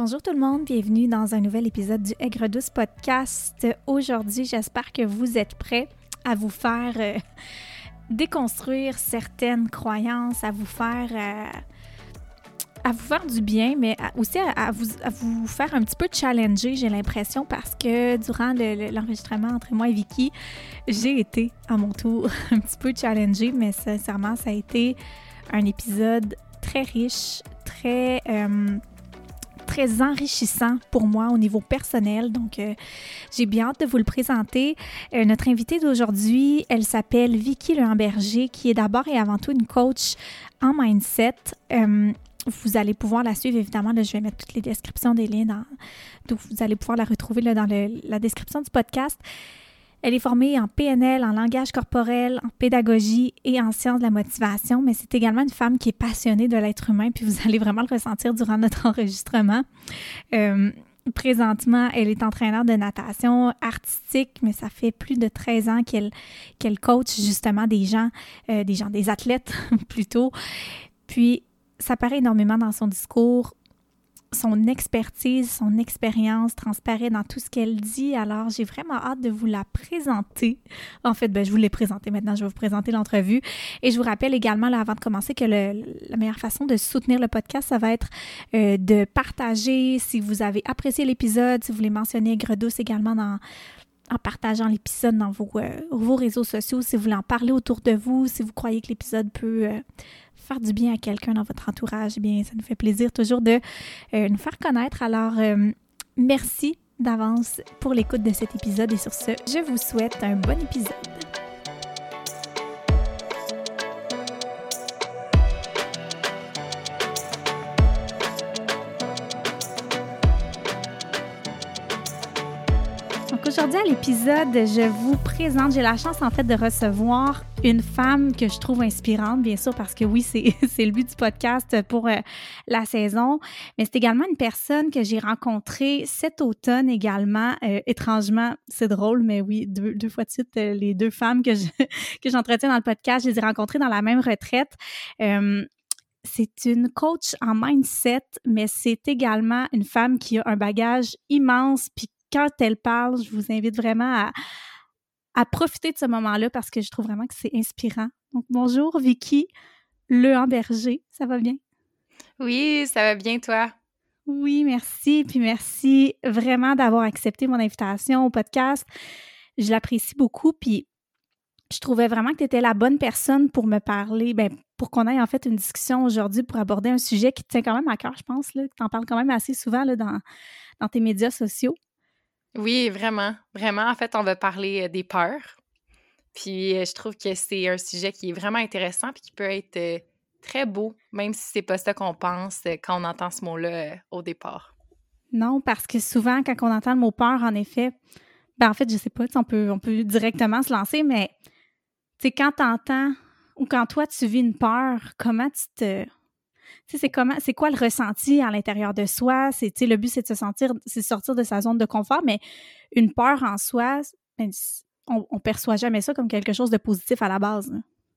Bonjour tout le monde, bienvenue dans un nouvel épisode du Aigre Douce Podcast. Aujourd'hui, j'espère que vous êtes prêts à vous faire euh, déconstruire certaines croyances, à vous faire euh, du bien, mais aussi à, vous, à, vous, faire un petit peu challenger, j'ai l'impression, parce que durant l'enregistrement entre moi et Vicky, j'ai été à mon tour un petit peu challengée, mais sincèrement, ça a été un épisode très riche, très... Euh, très enrichissant pour moi au niveau personnel. Donc, euh, j'ai bien hâte de vous le présenter. Euh, notre invitée d'aujourd'hui, elle s'appelle Vicky Lehamberger, qui est d'abord et avant tout une coach en mindset. Euh, vous allez pouvoir la suivre, évidemment. Là, je vais mettre toutes les descriptions des liens dans. Vous allez pouvoir la retrouver dans la description du podcast. Elle est formée en PNL, en langage corporel, en pédagogie et en sciences de la motivation, mais c'est également une femme qui est passionnée de l'être humain, puis vous allez vraiment le ressentir durant notre enregistrement. Euh, présentement, elle est entraîneur de natation artistique, mais ça fait plus de 13 ans qu'elle qu'elle coach justement des gens, euh, des gens, des athlètes plutôt. Puis, ça paraît énormément dans son discours son expertise, son expérience transparaît dans tout ce qu'elle dit. Alors, j'ai vraiment hâte de vous la présenter. En fait, ben, je vous l'ai présentée maintenant. Je vais vous présenter l'entrevue. Et je vous rappelle également, là, avant de commencer, que la meilleure façon de soutenir le podcast, ça va être euh, de partager. Si vous avez apprécié l'épisode, si vous voulez mentionner Gredouce également dans, en partageant l'épisode dans vos, euh, vos réseaux sociaux, si vous voulez en parler autour de vous, si vous croyez que l'épisode peut euh, faire du bien à quelqu'un dans votre entourage, eh bien, ça nous fait plaisir toujours de euh, nous faire connaître. Alors, merci d'avance pour l'écoute de cet épisode et sur ce, je vous souhaite un bon épisode. Aujourd'hui à l'épisode, je vous présente, j'ai la chance en fait de recevoir une femme que je trouve inspirante, bien sûr, parce que oui, c'est le but du podcast pour euh, la saison, mais c'est également une personne que j'ai rencontrée cet automne également. Euh, étrangement, c'est drôle, mais oui, deux, fois de suite, euh, les deux femmes que j'entretiens dans le podcast, je les ai rencontrées dans la même retraite c'est une coach en mindset, mais c'est également une femme qui a un bagage immense puis quand elle parle, je vous invite vraiment à, profiter de ce moment-là parce que je trouve vraiment que c'est inspirant. Donc, bonjour Vicky Le Berger, ça va bien? Oui, ça va bien, toi? Oui, merci. Puis merci vraiment d'avoir accepté mon invitation au podcast. Je l'apprécie beaucoup. Puis je trouvais vraiment que tu étais la bonne personne pour me parler, ben, pour qu'on ait en fait une discussion aujourd'hui pour aborder un sujet qui te tient quand même à cœur, je pense, tu en parles quand même assez souvent là, dans, dans tes médias sociaux. Oui, vraiment, vraiment. En fait, on va parler des peurs. Puis je trouve que c'est un sujet qui est vraiment intéressant puis qui peut être très beau, même si c'est pas ça qu'on pense quand on entend ce mot-là au départ. Non, parce que souvent, quand on entend le mot peur, en effet, ben en fait, je sais pas, on peut, on peut directement se lancer, mais tu quand tu entends ou quand toi tu vis une peur, comment tu te c'est comment, c'est quoi le ressenti à l'intérieur de soi? C'est, le but, c'est de se sentir, c'est sortir de sa zone de confort, mais une peur en soi, ben, on, on perçoit jamais ça comme quelque chose de positif à la base.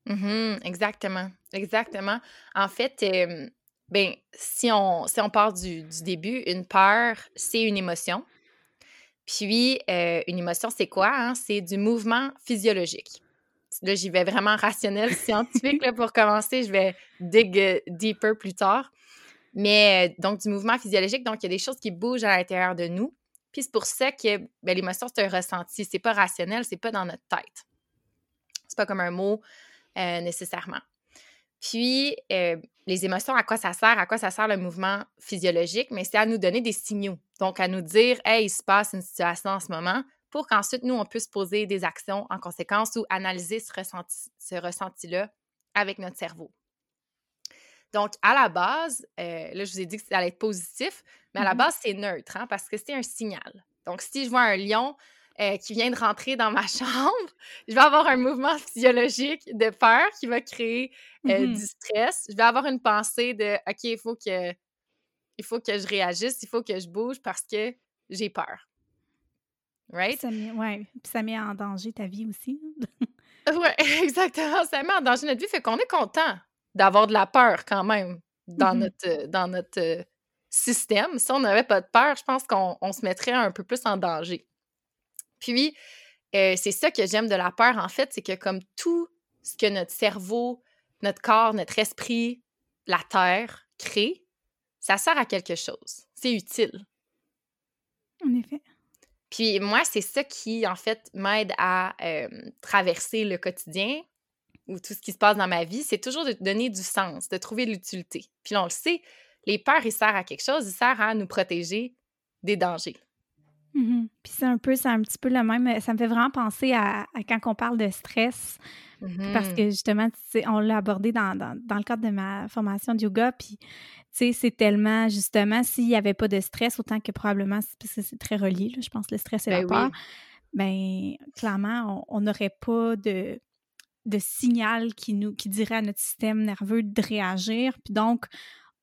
Mm-hmm, exactement, exactement. En fait, ben, si on, si part du, début, une peur, c'est une émotion. Puis, euh, une émotion, c'est quoi? Hein? C'est du mouvement physiologique là, j'y vais vraiment rationnel, scientifique là, pour commencer. Je vais dig euh, deeper plus tard. Mais euh, donc, du mouvement physiologique, donc il y a des choses qui bougent à l'intérieur de nous. Puis c'est pour ça que ben, l'émotion, c'est un ressenti. C'est pas rationnel, c'est pas dans notre tête. C'est pas comme un mot euh, nécessairement. Puis, les émotions, à quoi ça sert? À quoi ça sert le mouvement physiologique? Mais c'est à nous donner des signaux. Donc, à nous dire, hey, il se passe une situation en ce moment pour qu'ensuite, nous, on puisse poser des actions en conséquence ou analyser ce, ressenti, ce ressenti-là avec notre cerveau. Donc, à la base, euh, là, je vous ai dit que ça allait être positif, mais à la mm-hmm. base, c'est neutre, hein, parce que c'est un signal. Donc, si je vois un lion euh, qui vient de rentrer dans ma chambre, je vais avoir un mouvement physiologique de peur qui va créer euh, mm-hmm. du stress. Je vais avoir une pensée de OK, il faut que il faut que je réagisse, il faut que je bouge parce que j'ai peur right? Ça met, ouais. Puis ça met en danger ta vie aussi. oui, exactement. Ça met en danger notre vie. Fait qu'on est content d'avoir de la peur quand même dans, mm-hmm. notre, dans notre système, si on n'avait pas de peur, je pense qu'on se mettrait un peu plus en danger. Puis, euh, c'est ça que j'aime de la peur, en fait, c'est que comme tout ce que notre cerveau, notre corps, notre esprit, la Terre crée, ça sert à quelque chose. C'est utile. En effet. Puis moi, c'est ça qui, en fait, m'aide à traverser le quotidien ou tout ce qui se passe dans ma vie. C'est toujours de donner du sens, de trouver de l'utilité. Puis on le sait, les peurs, ils servent à quelque chose, ils servent à nous protéger des dangers. Mmh Puis c'est un peu, c'est un petit peu le même. Ça me fait vraiment penser à, quand on parle de stress. Parce mmh que justement, on l'a abordé dans, le cadre de ma formation de yoga. Puis, tu sais, c'est tellement, justement, s'il n'y avait pas de stress, autant que probablement, parce que c'est très relié, je pense, le stress et la ben peur, bien, clairement, on n'aurait pas de, de signal qui, nous, qui dirait à notre système nerveux de réagir. Puis donc,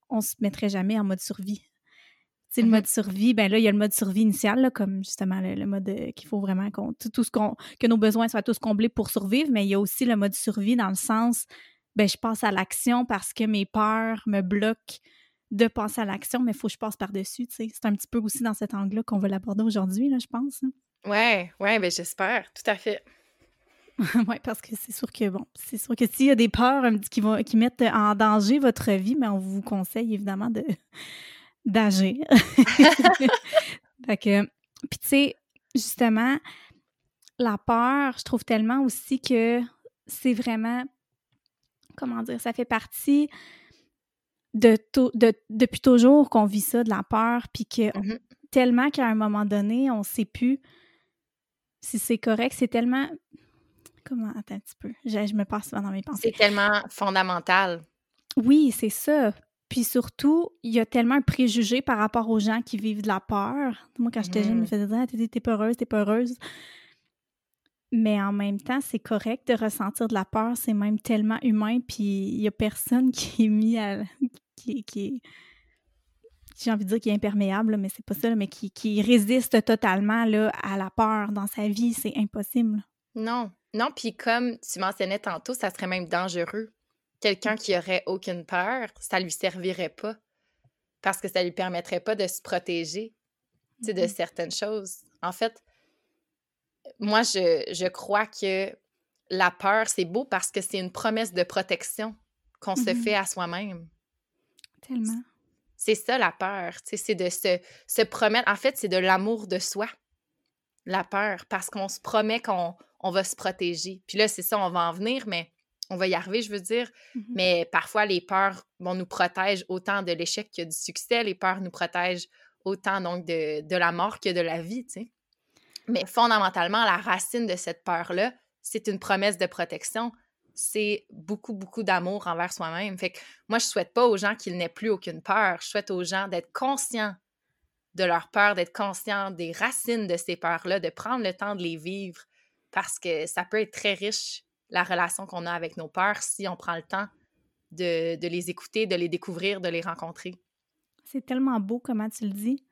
on se mettrait jamais en mode survie. C'est le mode survie, ben là, il y a le mode survie initial, comme justement le, mode euh, qu'il faut vraiment qu'on, tout, ce qu'on, que nos besoins soient tous comblés pour survivre, mais il y a aussi le mode survie dans le sens, ben je passe à l'action parce que mes peurs me bloquent de passer à l'action, mais il faut que je passe par-dessus, tu sais. C'est un petit peu aussi dans cet angle-là qu'on veut l'aborder aujourd'hui, là, je pense. Hein. Ouais, ouais, ben j'espère, tout à fait. oui, parce que c'est sûr que, bon, c'est sûr que s'il y a des peurs qui, vont, qui mettent en danger votre vie, mais on vous conseille évidemment de d'agir. fait que, puis tu sais, justement, la peur, je trouve tellement aussi que c'est vraiment, comment dire, ça fait partie de, de depuis toujours qu'on vit ça, de la peur, puis que mmh tellement qu'à un moment donné, on ne sait plus si c'est correct, c'est tellement... Comment? Attends un petit peu, je, je me passe dans mes pensées. C'est tellement fondamental. Oui, c'est ça. Puis surtout, il y a tellement un préjugé par rapport aux gens qui vivent de la peur. Moi, quand j'étais jeune, je me mmh. faisais dire ah, t'es peureuse, t'es peureuse. Mais en même temps, c'est correct de ressentir de la peur. C'est même tellement humain. Puis il y a personne qui est mis à. qui, qui j'ai envie de dire qui est imperméable, mais c'est pas ça, mais qui, qui résiste totalement là, à la peur dans sa vie. C'est impossible. Non. Non, puis comme tu mentionnais tantôt, ça serait même dangereux quelqu'un qui aurait aucune peur, ça lui servirait pas parce que ça lui permettrait pas de se protéger de mmh certaines choses. En fait, moi, je, crois que la peur, c'est beau parce que c'est une promesse de protection qu'on se mmh fait à soi-même. Tellement. C'est ça la peur, c'est de se, se promettre. En fait, c'est de l'amour de soi, la peur, parce qu'on se promet qu'on on va se protéger. Puis là, c'est ça, on va en venir, mais on va y arriver, je veux dire. Mmh mais parfois, les peurs vont nous protègent autant de l'échec que du succès. Les peurs nous protègent autant donc de, la mort que de la vie, tu sais. Mais fondamentalement, la racine de cette peur-là, c'est une promesse de protection. C'est beaucoup, beaucoup d'amour envers soi-même. Fait que moi, je souhaite pas aux gens qu'ils n'aient plus aucune peur. Je souhaite aux gens d'être conscients de leur peur, d'être conscients des racines de ces peurs-là, de prendre le temps de les vivre parce que ça peut être très riche la relation qu'on a avec nos peurs si on prend le temps de, les écouter, de les découvrir, de les rencontrer. C'est tellement beau comment tu le dis.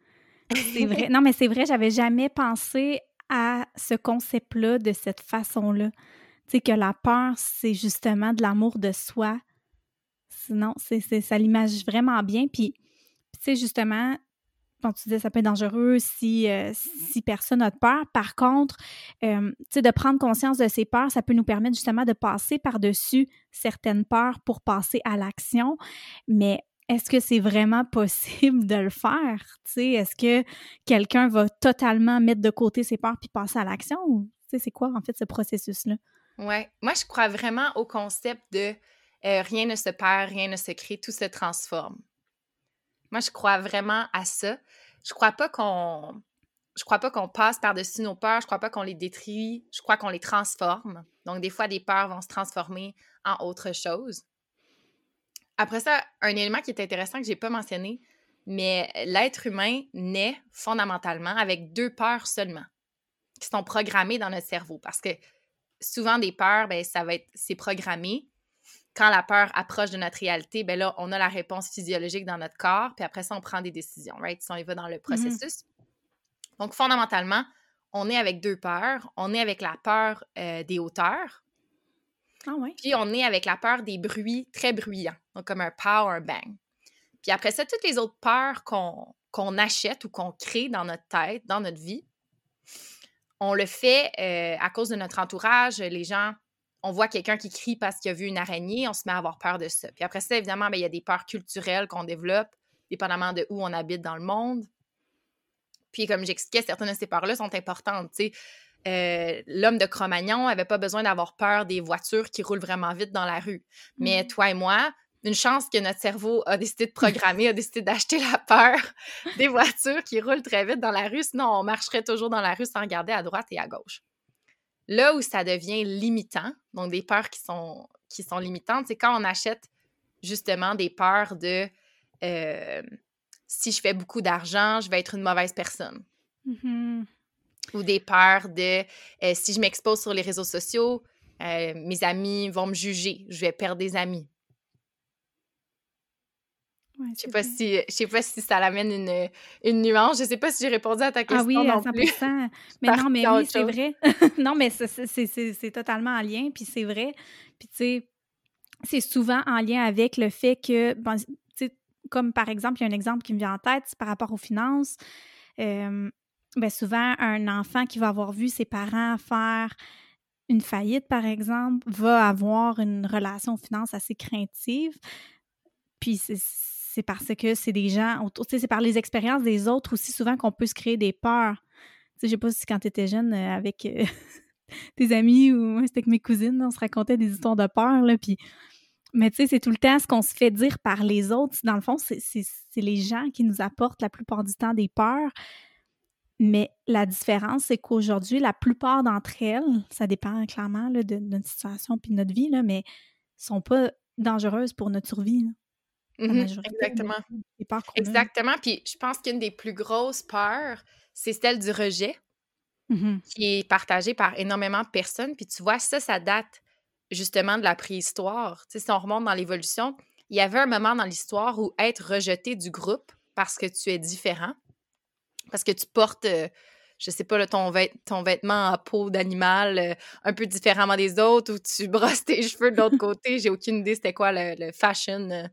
C'est vrai. non, mais c'est vrai, j'avais jamais pensé à ce concept-là de cette façon-là. Tu sais, que la peur, c'est justement de l'amour de soi. Sinon, c'est, ça l'image vraiment bien. Puis, tu sais, justement, quand tu disais ça peut être dangereux si, euh, si personne n'a peur. Par contre, euh, de prendre conscience de ces peurs, ça peut nous permettre justement de passer par-dessus certaines peurs pour passer à l'action. Mais est-ce que c'est vraiment possible de le faire? Est-ce que quelqu'un va totalement mettre de côté ses peurs puis passer à l'action? C'est quoi en fait ce processus-là? Oui, moi je crois vraiment au concept de euh, rien ne se perd, rien ne se crée, tout se transforme. Moi, je crois vraiment à ça. Je crois pas qu'on je crois pas qu'on passe par-dessus nos peurs, je crois pas qu'on les détruit, je crois qu'on les transforme. Donc, des fois, des peurs vont se transformer en autre chose. Après ça, un élément qui est intéressant que j'ai pas mentionné, mais l'être humain naît fondamentalement avec deux peurs seulement, qui sont programmées dans notre cerveau. Parce que souvent, des peurs, ben, ça va être, c'est programmé, quand la peur approche de notre réalité, ben là, on a la réponse physiologique dans notre corps, puis après ça, on prend des décisions, right? Si on y va dans le mmh processus. Donc, fondamentalement, on est avec deux peurs. On est avec la peur euh, des hauteurs. Ah ouais. Puis on est avec la peur des bruits très bruyants, donc comme un power bang. Puis après ça, toutes les autres peurs qu'on achète ou qu'on crée dans notre tête, dans notre vie, on le fait euh, à cause de notre entourage. Les gens, on voit quelqu'un qui crie parce qu'il a vu une araignée, on se met à avoir peur de ça. Puis après ça, évidemment, ben, il y a des peurs culturelles qu'on développe, dépendamment de où on habite dans le monde. Puis comme j'expliquais, certaines de ces peurs-là sont importantes. Euh, l'homme de Cro-Magnon n'avait pas besoin d'avoir peur des voitures qui roulent vraiment vite dans la rue. Mais mmh. toi et moi, une chance que notre cerveau a décidé de programmer, a décidé d'acheter la peur des voitures qui roulent très vite dans la rue, sinon on marcherait toujours dans la rue sans regarder à droite et à gauche. Là où ça devient limitant, donc des peurs qui sont, qui sont limitantes, c'est quand on achète justement des peurs de euh, si je fais beaucoup d'argent, je vais être une mauvaise personne. Mm-hmm. Ou des peurs de euh, si je m'expose sur les réseaux sociaux, euh, mes amis vont me juger, je vais perdre des amis. Je sais pas si je sais pas si ça l'amène une, une, nuance. Je sais pas si j'ai répondu à ta question. Ah oui, à 100%. mais non, mais oui, c'est vrai. non, mais c'est totalement en lien, puis c'est vrai. Puis tu sais, c'est souvent en lien avec le fait que, bon, comme par exemple, il y a un exemple qui me vient en tête, c'est par rapport aux finances. Euh, ben souvent, un enfant qui va avoir vu ses parents faire une faillite, par exemple, va avoir une relation aux finances assez craintive. Puis c'est parce que c'est des gens autour, c'est par les expériences des autres aussi souvent qu'on peut se créer des peurs. Je sais pas si quand tu étais jeune euh, avec euh, tes amis ou c'était avec mes cousines, on se racontait des histoires de peur, là, mais tu sais, c'est tout le temps ce qu'on se fait dire par les autres. Dans le fond, c'est les gens qui nous apportent la plupart du temps des peurs. Mais la différence, c'est qu'aujourd'hui, la plupart d'entre elles, ça dépend clairement de notre situation puis de notre vie, là, mais sont pas dangereuses pour notre survie. Mmh exactement. Exactement. Puis je pense qu'une des plus grosses peurs, c'est celle du rejet, mmh qui est partagée par énormément de personnes. Puis tu vois, ça, ça date justement de la préhistoire. si on remonte dans l'évolution, il y avait un moment dans l'histoire où être rejeté du groupe parce que tu es différent, parce que tu portes, euh, je sais pas, ton, ton vêtement à peau d'animal euh, un peu différemment des autres, ou tu brosses tes cheveux de l'autre côté. J'ai aucune idée c'était quoi le, fashion euh,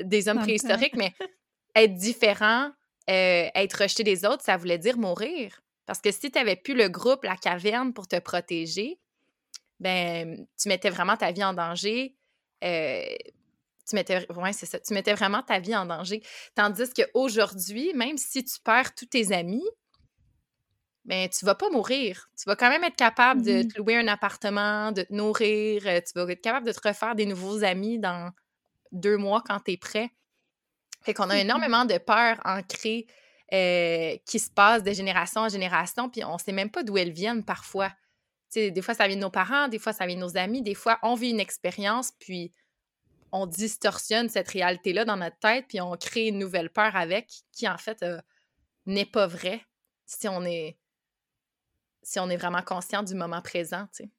des hommes préhistoriques, mais être différent, être rejeté des autres, ça voulait dire mourir. Parce que si tu n'avais plus le groupe, la caverne pour te protéger, ben, tu mettais vraiment ta vie en danger. Euh, tu mettais, ouais, c'est ça, tu mettais vraiment ta vie en danger. Tandis qu'aujourd'hui, même si tu perds tous tes amis, ben, tu vas pas mourir. Tu vas quand même être capable de te louer un appartement, de te nourrir, euh, tu vas être capable de te refaire des nouveaux amis dans deux mois quand tu es prêt. Fait qu'on a énormément de peurs ancrées euh, qui se passent de génération en génération, puis on sait même pas d'où elles viennent parfois des fois, ça vient de nos parents, des fois, ça vient de nos amis, des fois, on vit une expérience, puis on distorsionne cette réalité-là dans notre tête, puis on crée une nouvelle peur avec, qui en fait euh, n'est pas vrai si on est si on est vraiment conscient du moment présent, tu sais.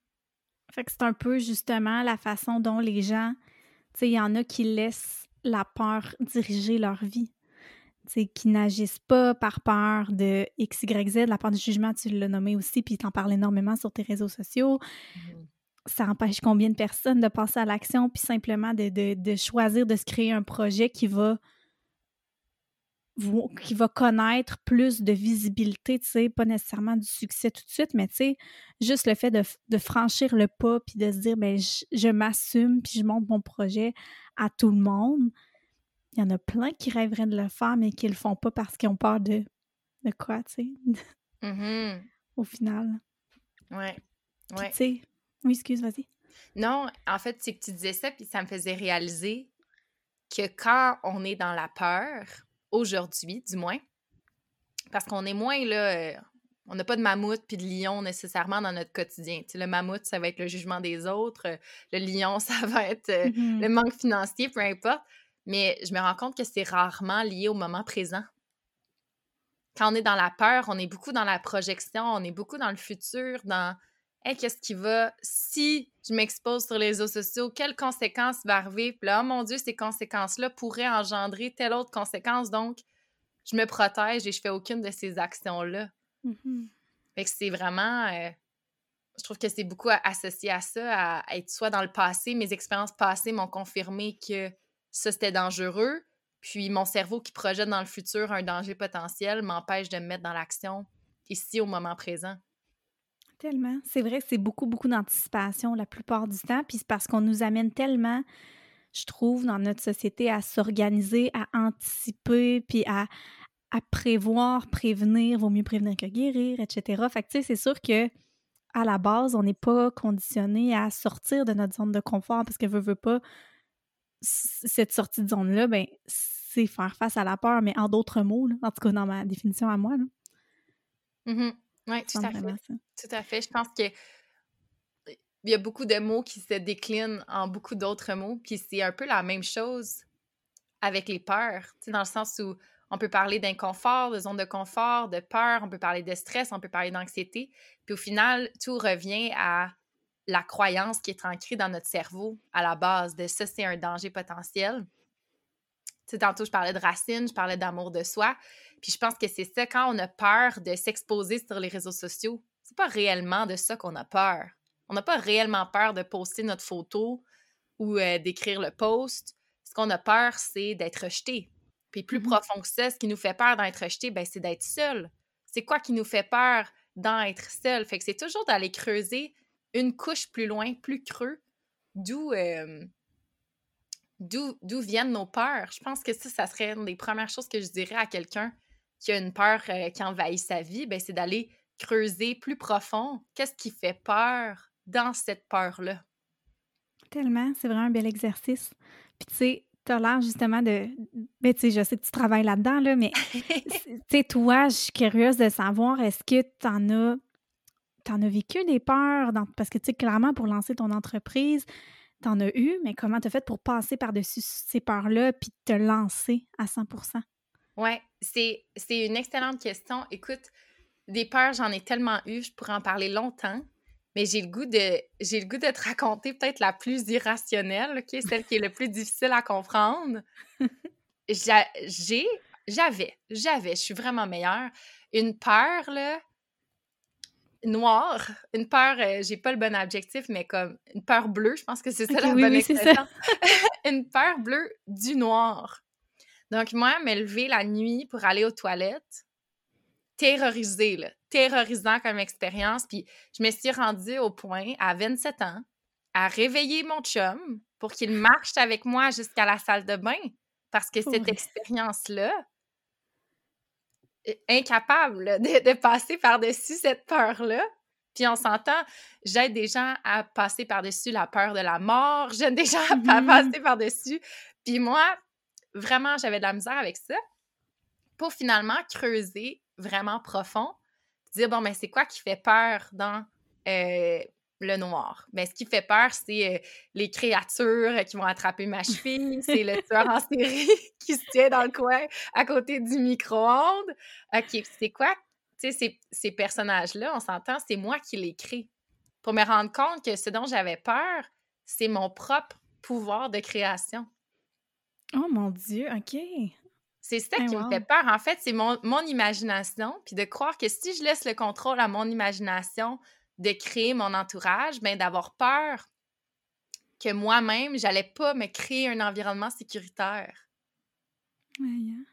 Fait que c'est un peu justement la façon dont les gens, il y en a qui laissent la peur diriger leur vie. Qui n'agissent pas par peur de X, Y, Z, la peur du jugement, tu l'as nommé aussi, puis tu en parles énormément sur tes réseaux sociaux. Mmh. Ça empêche combien de personnes de passer à l'action, puis simplement de, choisir de se créer un projet qui va qui va connaître plus de visibilité, tu sais, pas nécessairement du succès tout de suite, mais tu sais, juste le fait de, franchir le pas, puis de se dire, ben, je, je m'assume, puis je montre mon projet à tout le monde, il y en a plein qui rêveraient de le faire, mais qui le font pas parce qu'ils ont peur de, de quoi, tu sais, mm-hmm. au final. Ouais. ouais. Tu sais, oui, excuse, vas-y. Non, en fait, c'est que tu disais ça, puis ça me faisait réaliser que quand on est dans la peur, aujourd'hui, du moins, parce qu'on est moins là, euh, on n'a pas de mammouth puis de lion nécessairement dans notre quotidien. Le mammouth, ça va être le jugement des autres, le lion, ça va être euh, mm-hmm. le manque financier, peu importe mais je me rends compte que c'est rarement lié au moment présent. Quand on est dans la peur, on est beaucoup dans la projection, on est beaucoup dans le futur, dans qu'est-ce qui va, si je m'expose sur les réseaux sociaux, quelles conséquences va arriver? Puis là, oh mon Dieu, ces conséquences-là pourraient engendrer telle autre conséquence, donc je me protège et je fais aucune de ces actions-là. Mm-hmm. Fait que c'est vraiment. Euh, je trouve que c'est beaucoup associé à ça, à être soit dans le passé, mes expériences passées m'ont confirmé que ça, c'était dangereux. Puis mon cerveau qui projette dans le futur un danger potentiel m'empêche de me mettre dans l'action ici au moment présent. Tellement. C'est vrai que c'est beaucoup, beaucoup d'anticipation la plupart du temps. Puis c'est parce qu'on nous amène tellement, je trouve, dans notre société à s'organiser, à anticiper, puis à, prévoir, prévenir, vaut mieux prévenir que guérir, etc. Fait que tu sais, c'est sûr que à la base, on n'est pas conditionné à sortir de notre zone de confort parce que veut, veut pas, cette sortie de zone-là, ben, c'est faire face à la peur, mais en d'autres mots, en tout cas dans ma définition à moi. Mmh oui, tout à fait. Tout à fait. Je pense que il y a beaucoup de mots qui se déclinent en beaucoup d'autres mots, puis c'est un peu la même chose avec les peurs, dans le sens où on peut parler d'inconfort, de zone de confort, de peur, on peut parler de stress, on peut parler d'anxiété. Puis au final, tout revient à la croyance qui est ancrée dans notre cerveau à la base de ça, c'est un danger potentiel. Sais, tantôt, je parlais de racines, je parlais d'amour de soi. Puis je pense que c'est ça, quand on a peur de s'exposer sur les réseaux sociaux, c'est pas réellement de ça qu'on a peur. On n'a pas réellement peur de poster notre photo ou euh, d'écrire le post. Ce qu'on a peur, c'est d'être rejeté, puis plus mmh profond que ça, ce qui nous fait peur d'être rejeté, ben, c'est d'être seul. C'est quoi qui nous fait peur d'être seul? Fait que c'est toujours d'aller creuser une couche plus loin, plus creux, d'où d'où viennent nos peurs. Je pense que ça, ça serait une des premières choses que je dirais à quelqu'un qui a une peur euh, qui envahit sa vie, ben, c'est d'aller creuser plus profond. Qu'est-ce qui fait peur dans cette peur-là? Tellement, c'est vraiment un bel exercice. Puis tu sais, tu as l'air justement de. Ben, tu sais, je sais que tu travailles là-dedans, là, mais tu sais, toi, je suis curieuse de savoir, est-ce que tu en as. Tu en as vécu des peurs? Parce que, tu sais, clairement, pour lancer ton entreprise, tu en as eu, mais comment tu as fait pour passer par-dessus ces peurs-là puis te lancer à 100% Oui, c'est une excellente question. Écoute, des peurs, j'en ai tellement eu, je pourrais en parler longtemps mais j'ai le goût de j'ai le goût de te raconter peut-être la plus irrationnelle, celle qui est le plus difficile à comprendre. j'ai j'avais j'avais, je suis vraiment meilleure, une peur là noire, une peur euh, j'ai pas le bon adjectif mais comme une peur bleue, je pense que c'est ça la bonne expression. une peur bleue du noir. Donc moi me lever la nuit pour aller aux toilettes, terrorisée là, terrorisant comme expérience. Puis je me suis rendue au point, à 27 ans, à réveiller mon chum pour qu'il marche avec moi jusqu'à la salle de bain. Parce que cette expérience-là, incapable de, passer par-dessus cette peur-là. Puis on s'entend, j'aide des gens à passer par-dessus la peur de la mort, j'aide des gens à mmh passer par-dessus. Puis moi, vraiment, j'avais de la misère avec ça pour finalement creuser vraiment profond dire, bon, mais c'est quoi qui fait peur dans euh, le noir? Mais ce qui fait peur, c'est euh, les créatures qui vont attraper ma cheville, c'est le tueur en série qui se tient dans le coin à côté du micro-ondes. OK, c'est quoi? Tu sais, ces, ces personnages-là, on s'entend, c'est moi qui les crée. Pour me rendre compte que ce dont j'avais peur, c'est mon propre pouvoir de création. Oh mon Dieu, OK. C'est ça qui me fait peur. En fait, c'est mon, imagination. Puis de croire que si je laisse le contrôle à mon imagination de créer mon entourage, bien d'avoir peur que moi-même, j'allais pas me créer un environnement sécuritaire. Hein.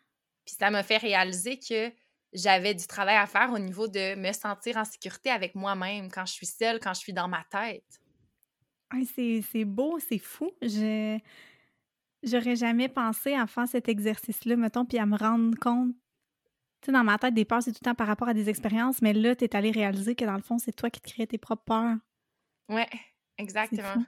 Puis ça m'a fait réaliser que j'avais du travail à faire au niveau de me sentir en sécurité avec moi-même quand je suis seule, quand je suis dans ma tête. c'est beau, c'est fou. Je J'aurais jamais pensé à faire cet exercice-là, mettons, puis à me rendre compte. Tu sais, dans ma tête, des peurs, c'est tout le temps par rapport à des expériences, mais là, tu es allé réaliser que dans le fond, c'est toi qui te crées tes propres peurs. Ouais, exactement.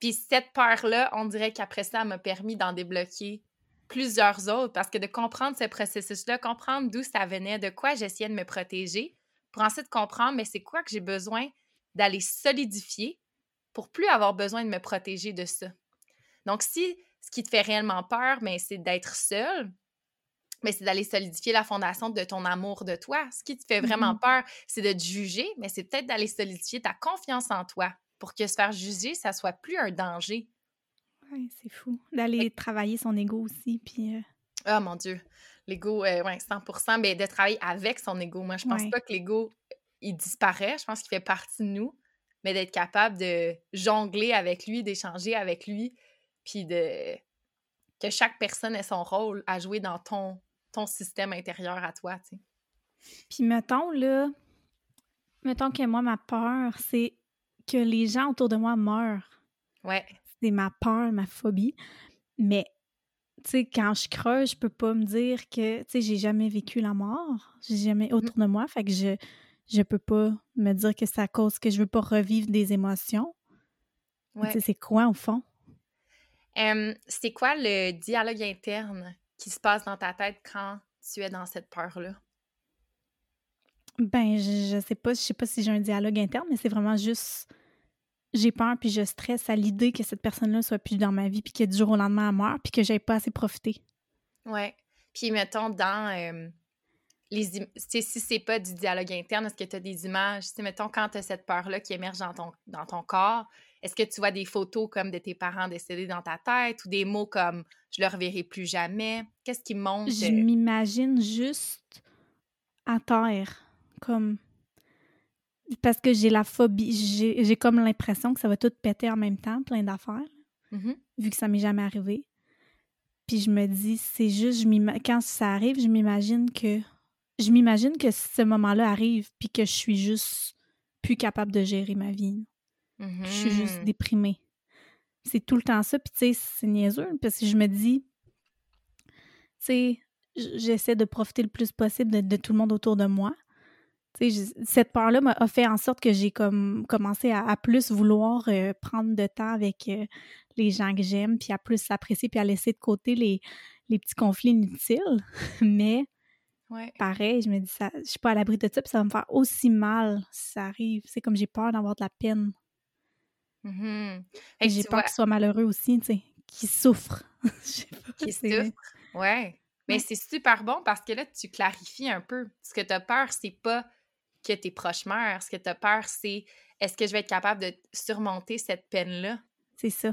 Puis cette peur-là, on dirait qu'après ça, m'a permis d'en débloquer plusieurs autres parce que de comprendre ce processus-là, comprendre d'où ça venait, de quoi j'essayais de me protéger, pour ensuite comprendre, mais c'est quoi que j'ai besoin d'aller solidifier pour plus avoir besoin de me protéger de ça. Donc, si ce qui te fait réellement peur, mais c'est d'être seul. Mais c'est d'aller solidifier la fondation de ton amour de toi. Ce qui te fait vraiment mm-hmm. peur, c'est de te juger, mais c'est peut-être d'aller solidifier ta confiance en toi pour que se faire juger, ça soit plus un danger. Oui, c'est fou. D'aller travailler son ego aussi, puis... Euh ah, mon Dieu! L'ego, euh, ouais, 100% mais de travailler avec son ego. Moi, je pense pas que l'ego, il disparaît. Je pense qu'il fait partie de nous, mais d'être capable de jongler avec lui, d'échanger avec lui, puis de que chaque personne ait son rôle à jouer dans ton, ton système intérieur à toi, tu sais. Puis mettons, là, mettons que moi, ma peur, c'est que les gens autour de moi meurent. Ouais. C'est ma peur, ma phobie. Mais, tu sais, quand je creuse, je peux pas me dire que, tu sais, j'ai jamais vécu la mort. J'ai jamais autour de moi. Fait que je, je peux pas me dire que c'est à cause que je veux pas revivre des émotions. Ouais. Tu sais, c'est quoi, au fond? C'est quoi le dialogue interne qui se passe dans ta tête quand tu es dans cette peur-là? Ben, je, je sais pas, je sais pas si j'ai un dialogue interne, mais c'est vraiment juste j'ai peur puis je stresse à l'idée que cette personne-là soit plus dans ma vie puis que du jour au lendemain elle meurt puis que j'ai pas assez profité. Ouais. Puis mettons dans euh, les si c'est pas du dialogue interne, est-ce que tu as des images, tu mettons quand tu as cette peur-là qui émerge dans ton dans ton corps, est-ce que tu vois des photos comme de tes parents décédés dans ta tête ou des mots comme je le reverrai plus jamais? Qu'est-ce qui monte? Je euh, m'imagine juste à terre comme parce que j'ai la phobie, j'ai comme l'impression que ça va tout péter en même temps, plein d'affaires, mhm. vu que ça m'est jamais arrivé. Puis je me dis, c'est juste, je quand ça arrive, je m'imagine que je m'imagine que ce moment-là arrive, puis que je suis juste plus capable de gérer ma vie. Je suis juste Mhm. déprimée. C'est tout le temps ça, puis tu sais, c'est niaiseux, parce que je me dis, tu sais, j'essaie de profiter le plus possible de, de tout le monde autour de moi. Tu sais, cette peur-là m'a a fait en sorte que j'ai comme commencé à, à plus vouloir euh, prendre de temps avec euh, les gens que j'aime, puis à plus s'apprécier, puis à laisser de côté les, les petits conflits inutiles. Mais Ouais. pareil, je me dis, ça, je suis pas à l'abri de ça, puis ça va me faire aussi mal si ça arrive. C'est comme j'ai peur d'avoir de la peine. Mhm. Et que j'ai peur vois, qu'il soit malheureux aussi, tu sais, qu'il souffre. Je sais pas, qui c'est- souffre. Ouais. Mais Ouais. c'est super bon parce que là, tu clarifies un peu. Ce que tu as peur, c'est pas que tes proches meurent. Ce que tu as peur, c'est est-ce que je vais être capable de surmonter cette peine-là? C'est ça.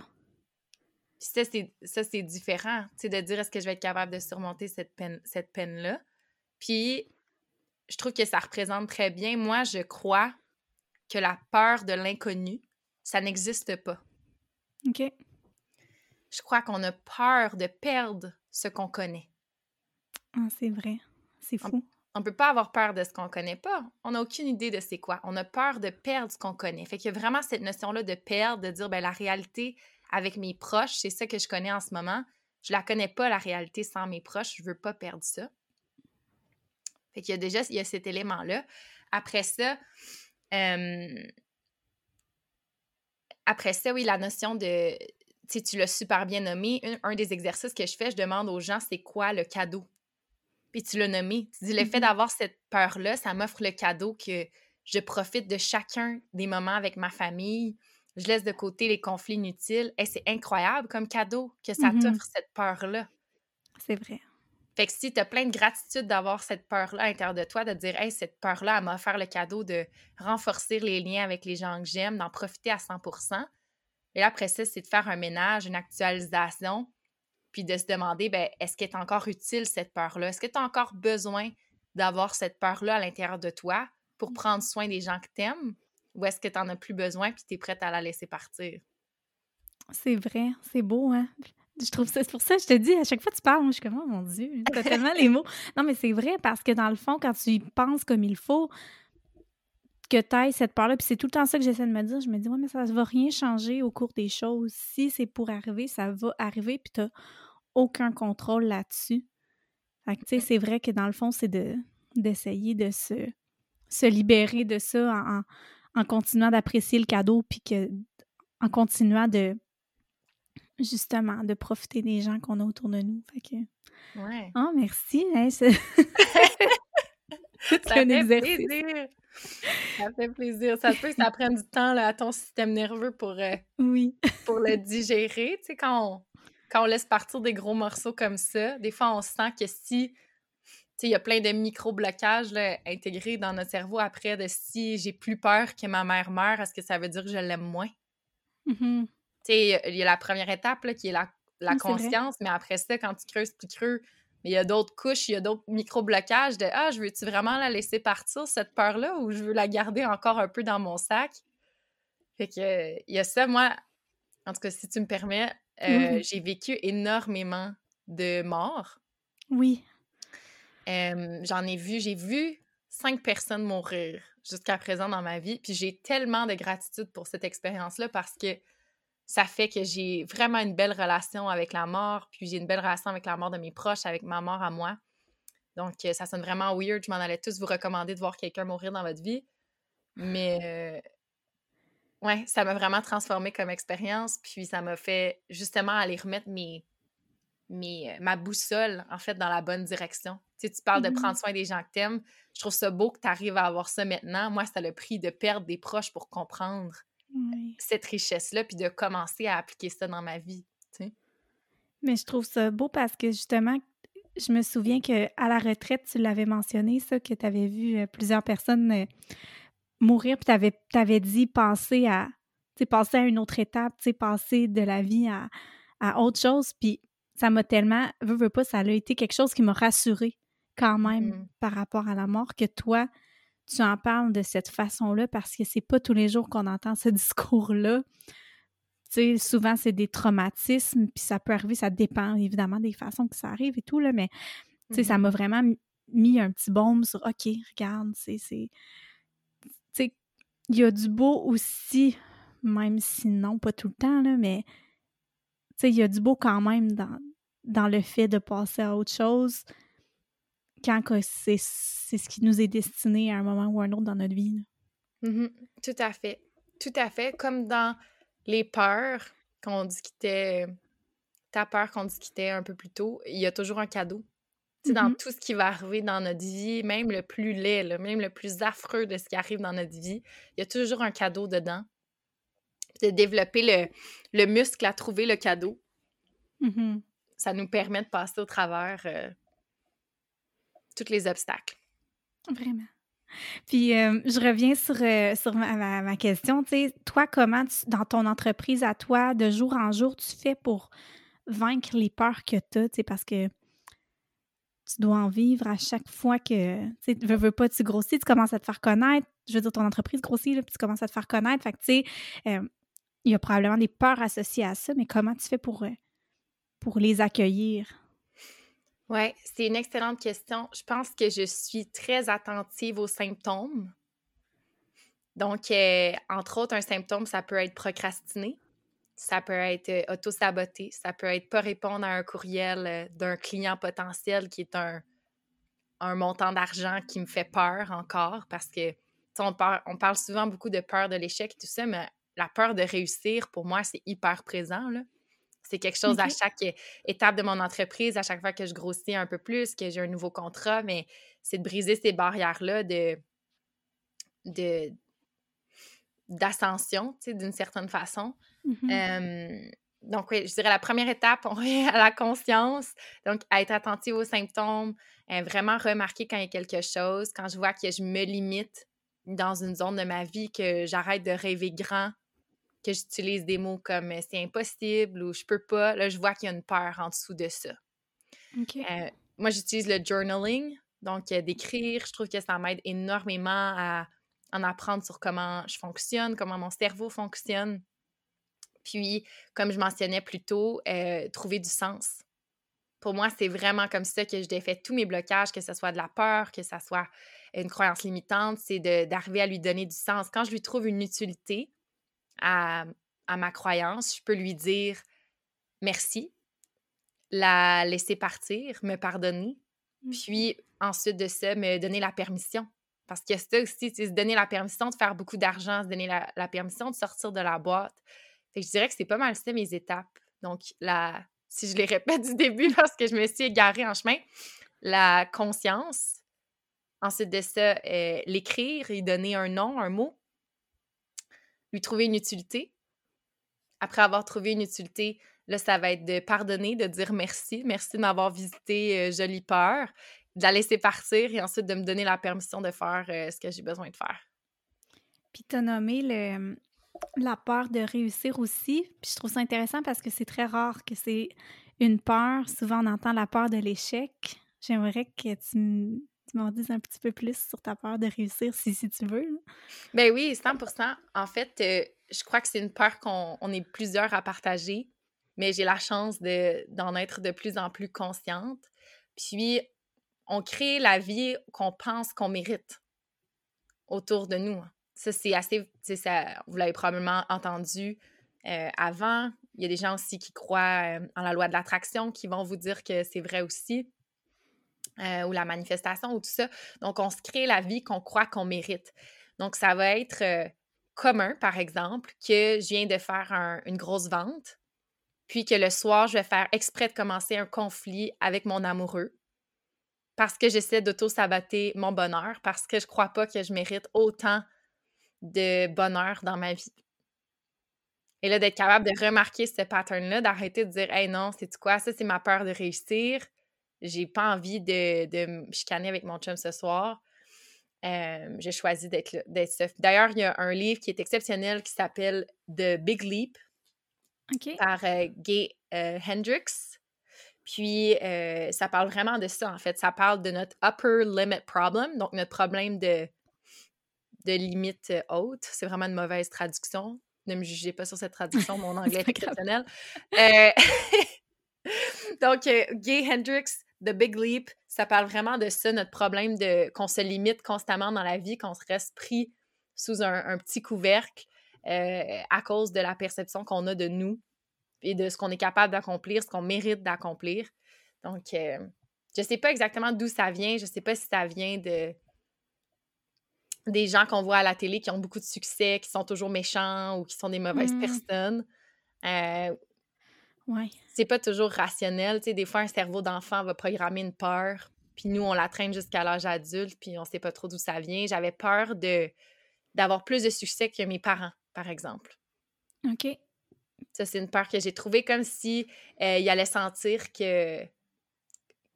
Puis ça, c'est, ça, c'est différent, tu sais, de dire est-ce que je vais être capable de surmonter cette peine, cette peine-là. Puis, je trouve que ça représente très bien. Moi, je crois que la peur de l'inconnu, ça n'existe pas. OK. Je crois qu'on a peur de perdre ce qu'on connaît. Ah, c'est vrai. C'est fou. On peut pas avoir peur de ce qu'on connaît pas. On n'a aucune idée de c'est quoi. On a peur de perdre ce qu'on connaît. Fait qu'il y a vraiment cette notion-là de perdre, de dire, ben la réalité avec mes proches, c'est ça que je connais en ce moment. Je la connais pas, la réalité, sans mes proches. Je veux pas perdre ça. Fait qu'il y a déjà, il y a cet élément-là. Après ça, euh, après ça, oui, la notion de, tu sais, tu l'as super bien nommé. Un, un des exercices que je fais, je demande aux gens, c'est quoi le cadeau? Puis tu l'as nommé. Tu dis, le fait Mhm. d'avoir cette peur-là, ça m'offre le cadeau que je profite de chacun des moments avec ma famille. Je laisse de côté les conflits inutiles. Et c'est incroyable comme cadeau que ça Mhm. t'offre cette peur-là. C'est vrai. Fait que si tu as plein de gratitude d'avoir cette peur-là à l'intérieur de toi, de te dire, hey, cette peur-là, elle m'a offert le cadeau de renforcer les liens avec les gens que j'aime, d'en profiter à 100% Et là, après ça, c'est de faire un ménage, une actualisation, puis de se demander, ben, est-ce qu'elle est encore utile, cette peur-là? Est-ce que tu as encore besoin d'avoir cette peur-là à l'intérieur de toi pour prendre soin des gens que tu aimes? Ou est-ce que tu n'en as plus besoin puis tu es prête à la laisser partir? C'est vrai. C'est beau, hein? Je trouve ça, c'est pour ça que je te dis, à chaque fois que tu parles, moi, je suis comme, oh mon Dieu, t'as tellement les mots. Non, mais c'est vrai parce que dans le fond, quand tu y penses comme il faut, que tu ailles cette part-là, puis c'est tout le temps ça que j'essaie de me dire, je me dis, ouais, mais ça ne va rien changer au cours des choses. Si c'est pour arriver, ça va arriver, puis tu aucun contrôle là-dessus. Fait que, tu sais, c'est vrai que dans le fond, c'est de, d'essayer de se, se libérer de ça en- en continuant d'apprécier le cadeau, puis que, en continuant de, justement, de profiter des gens qu'on a autour de nous. Fait que, Ouais. oh, merci. hein, c'est un fait exercice. plaisir. Ça fait plaisir. Ça se peut que ça prenne du temps là, à ton système nerveux pour, euh, Oui. pour le digérer. Tu sais, quand on, quand on laisse partir des gros morceaux comme ça, des fois, on sent que si... Tu sais, il y a plein de micro-blocages intégrés dans notre cerveau après de si j'ai plus peur que ma mère meure, est-ce que ça veut dire que je l'aime moins? Mhm. Tu sais, il y a la première étape là, qui est la, Oui, conscience, mais après ça, quand tu creuses plus creux, mais il y a d'autres couches, il y a d'autres micro-blocages de Ah, je veux-tu vraiment la laisser partir, cette peur-là, ou je veux la garder encore un peu dans mon sac? Fait que, il y a ça, moi, en tout cas, si tu me permets, Euh, j'ai vécu énormément de morts. Oui. J'en ai vu, j'ai vu cinq personnes mourir jusqu'à présent dans ma vie. Puis j'ai tellement de gratitude pour cette expérience-là parce que ça fait que j'ai vraiment une belle relation avec la mort, puis j'ai une belle relation avec la mort de mes proches, avec ma mort à moi. Donc, euh, ça sonne vraiment weird. Je m'en allais tous vous recommander de voir quelqu'un mourir dans votre vie. Mais, euh, ouais, ça m'a vraiment transformé comme expérience. Puis, ça m'a fait justement aller remettre mes, mes, euh, ma boussole, en fait, dans la bonne direction. Tu sais, tu parles de Mmh prendre soin des gens que t'aimes. Je trouve ça beau que tu arrives à avoir ça maintenant. Moi, ça le prix de perdre des proches pour comprendre Oui. cette richesse-là, puis de commencer à appliquer ça dans ma vie. Tu sais. Mais je trouve ça beau parce que justement, je me souviens qu'à la retraite, tu l'avais mentionné, ça, que tu avais vu euh, plusieurs personnes euh, mourir, puis tu avais, avais dit passer à, passer à une autre étape, tu sais, passer de la vie à, à autre chose. Puis ça m'a tellement, veux, veux pas, ça a été quelque chose qui m'a rassurée quand même Mhm. par rapport à la mort, que toi, tu en parles de cette façon-là parce que c'est pas tous les jours qu'on entend ce discours-là. Tu sais, souvent, c'est des traumatismes, puis ça peut arriver, ça dépend évidemment des façons que ça arrive et tout, là, mais tu sais, ça Mhm. m'a vraiment mis un petit baume sur OK, regarde, c'est. c'est- Tu sais, il y a du beau aussi, même si non, pas tout le temps, là, mais tu sais, il y a du beau quand même dans, dans le fait de passer à autre chose quand c'est ce qui nous est destiné à un moment ou à un autre dans notre vie. Mhm. Tout à fait. Tout à fait. Comme dans les peurs qu'on discutait, ta peur qu'on discutait un peu plus tôt, il y a toujours un cadeau. Tu sais, dans Mhm. tout ce qui va arriver dans notre vie, même le plus laid, là, même le plus affreux de ce qui arrive dans notre vie, il y a toujours un cadeau dedans. De développer le, le muscle à trouver le cadeau, Mhm. ça nous permet de passer au travers euh, tous les obstacles. Vraiment. Puis, euh, je reviens sur, euh, ma, ma- question. Tu sais, toi, comment, dans ton entreprise à toi, de jour en jour, tu fais pour vaincre les peurs que tu as? Parce que tu dois en vivre à chaque fois que, tu sais, veux, veux pas, tu grossis, tu commences à te faire connaître. Je veux dire, ton entreprise grossit, puis tu commences à te faire connaître. Fait que, tu sais, euh, il y a probablement des peurs associées à ça, mais comment tu fais pour les accueillir? Oui, c'est une excellente question. Je pense que je suis très attentive aux symptômes. Donc, euh, entre autres, un symptôme, ça peut être procrastiner, ça peut être euh, auto-saboter, ça peut être pas répondre à un courriel euh, d'un client potentiel qui est un, montant d'argent qui me fait peur encore parce que, on, par- on parle souvent beaucoup de peur de l'échec et tout ça, mais la peur de réussir, pour moi, c'est hyper présent. C'est quelque chose à chaque é- étape de mon entreprise, à chaque fois que je grossis un peu plus, que j'ai un nouveau contrat, mais c'est de briser ces barrières-là de, de d'ascension, tu sais, d'une certaine façon. Euh, donc, oui, je dirais la première étape, on revient à la conscience. Donc, à être attentive aux symptômes, euh, vraiment remarquer quand il y a quelque chose, quand je vois que je me limite dans une zone de ma vie, que j'arrête de rêver grand, que j'utilise des mots comme euh, c'est impossible ou je peux pas, là, je vois qu'il y a une peur en dessous de ça. Euh, moi, j'utilise le journaling, donc euh, d'écrire. Je trouve que ça m'aide énormément à en apprendre sur comment je fonctionne, comment mon cerveau fonctionne. Puis, comme je mentionnais plus tôt, euh, trouver du sens. Pour moi, c'est vraiment comme ça que je défais tous mes blocages, que ce soit de la peur, que ce soit une croyance limitante, c'est d'arriver à lui donner du sens. Quand je lui trouve une utilité à, à ma croyance, je peux lui dire merci, la laisser partir, me pardonner, Mhm. puis ensuite de ça, me donner la permission. Parce que ça aussi, c'est se donner la permission de faire beaucoup d'argent, se donner la, la permission de sortir de la boîte. Fait que je dirais que c'est pas mal ça mes étapes. Donc, la, si je les répète du début parce que je me suis égarée en chemin, la conscience, ensuite de ça, euh, l'écrire, y donner un nom, un mot, lui trouver une utilité. Après avoir trouvé une utilité, là, ça va être de pardonner, de dire merci. Merci de m'avoir visité euh, Jolie Peur, de la laisser partir et ensuite de me donner la permission de faire euh, ce que j'ai besoin de faire. Puis tu as nommé le, la peur de réussir aussi. Puis je trouve ça intéressant parce que c'est très rare que c'est une peur. Souvent, on entend la peur de l'échec. J'aimerais que tu, m'en dises un petit peu plus sur ta peur de réussir, si, si tu veux. Ben oui, 100 En fait, euh, je crois que c'est une peur qu'on on est plusieurs à partager. mais j'ai la chance d'en être de plus en plus consciente. Puis, on crée la vie qu'on pense qu'on mérite autour de nous. Ça, c'est assez. Ça, vous l'avez probablement entendu euh, avant. Il y a des gens aussi qui croient euh, en la loi de l'attraction qui vont vous dire que c'est vrai aussi. Euh, ou la manifestation ou tout ça. Donc, on se crée la vie qu'on croit qu'on mérite. Donc, ça va être commun, par exemple, que je viens de faire une grosse vente, puis que le soir, je vais faire exprès de commencer un conflit avec mon amoureux parce que j'essaie d'auto-saboter mon bonheur, parce que je crois pas que je mérite autant de bonheur dans ma vie. Et là, d'être capable de remarquer ce pattern-là, d'arrêter de dire Hey non, c'est quoi, ça c'est ma peur de réussir. J'ai pas envie de, de me chicaner avec mon chum ce soir. Euh, j'ai choisi d'être D'ailleurs, il y a un livre qui est exceptionnel qui s'appelle The Big Leap par euh, Gay euh, Hendricks. Puis, ça parle vraiment de ça, en fait. Ça parle de notre upper limit problem, donc notre problème de, de limite haute. C'est vraiment une mauvaise traduction. Ne me jugez pas sur cette traduction, mon anglais est exceptionnel. donc, Gay Hendricks, The Big Leap, ça parle vraiment de ça, notre problème de qu'on se limite constamment dans la vie, qu'on se reste pris sous un, petit couvercle à cause de la perception qu'on a de nous et de ce qu'on est capable d'accomplir, ce qu'on mérite d'accomplir. Donc, je ne sais pas exactement d'où ça vient. Je ne sais pas si ça vient de des gens qu'on voit à la télé qui ont beaucoup de succès, qui sont toujours méchants ou qui sont des mauvaises mmh. personnes. Euh, ouais. C'est pas toujours rationnel. Tu sais, des fois, un cerveau d'enfant va programmer une peur, puis nous, on la traîne jusqu'à l'âge adulte, puis on sait pas trop d'où ça vient. J'avais peur de d'avoir plus de succès que mes parents, par exemple. OK. Ça, c'est une peur que j'ai trouvée comme si euh, ils allaient sentir que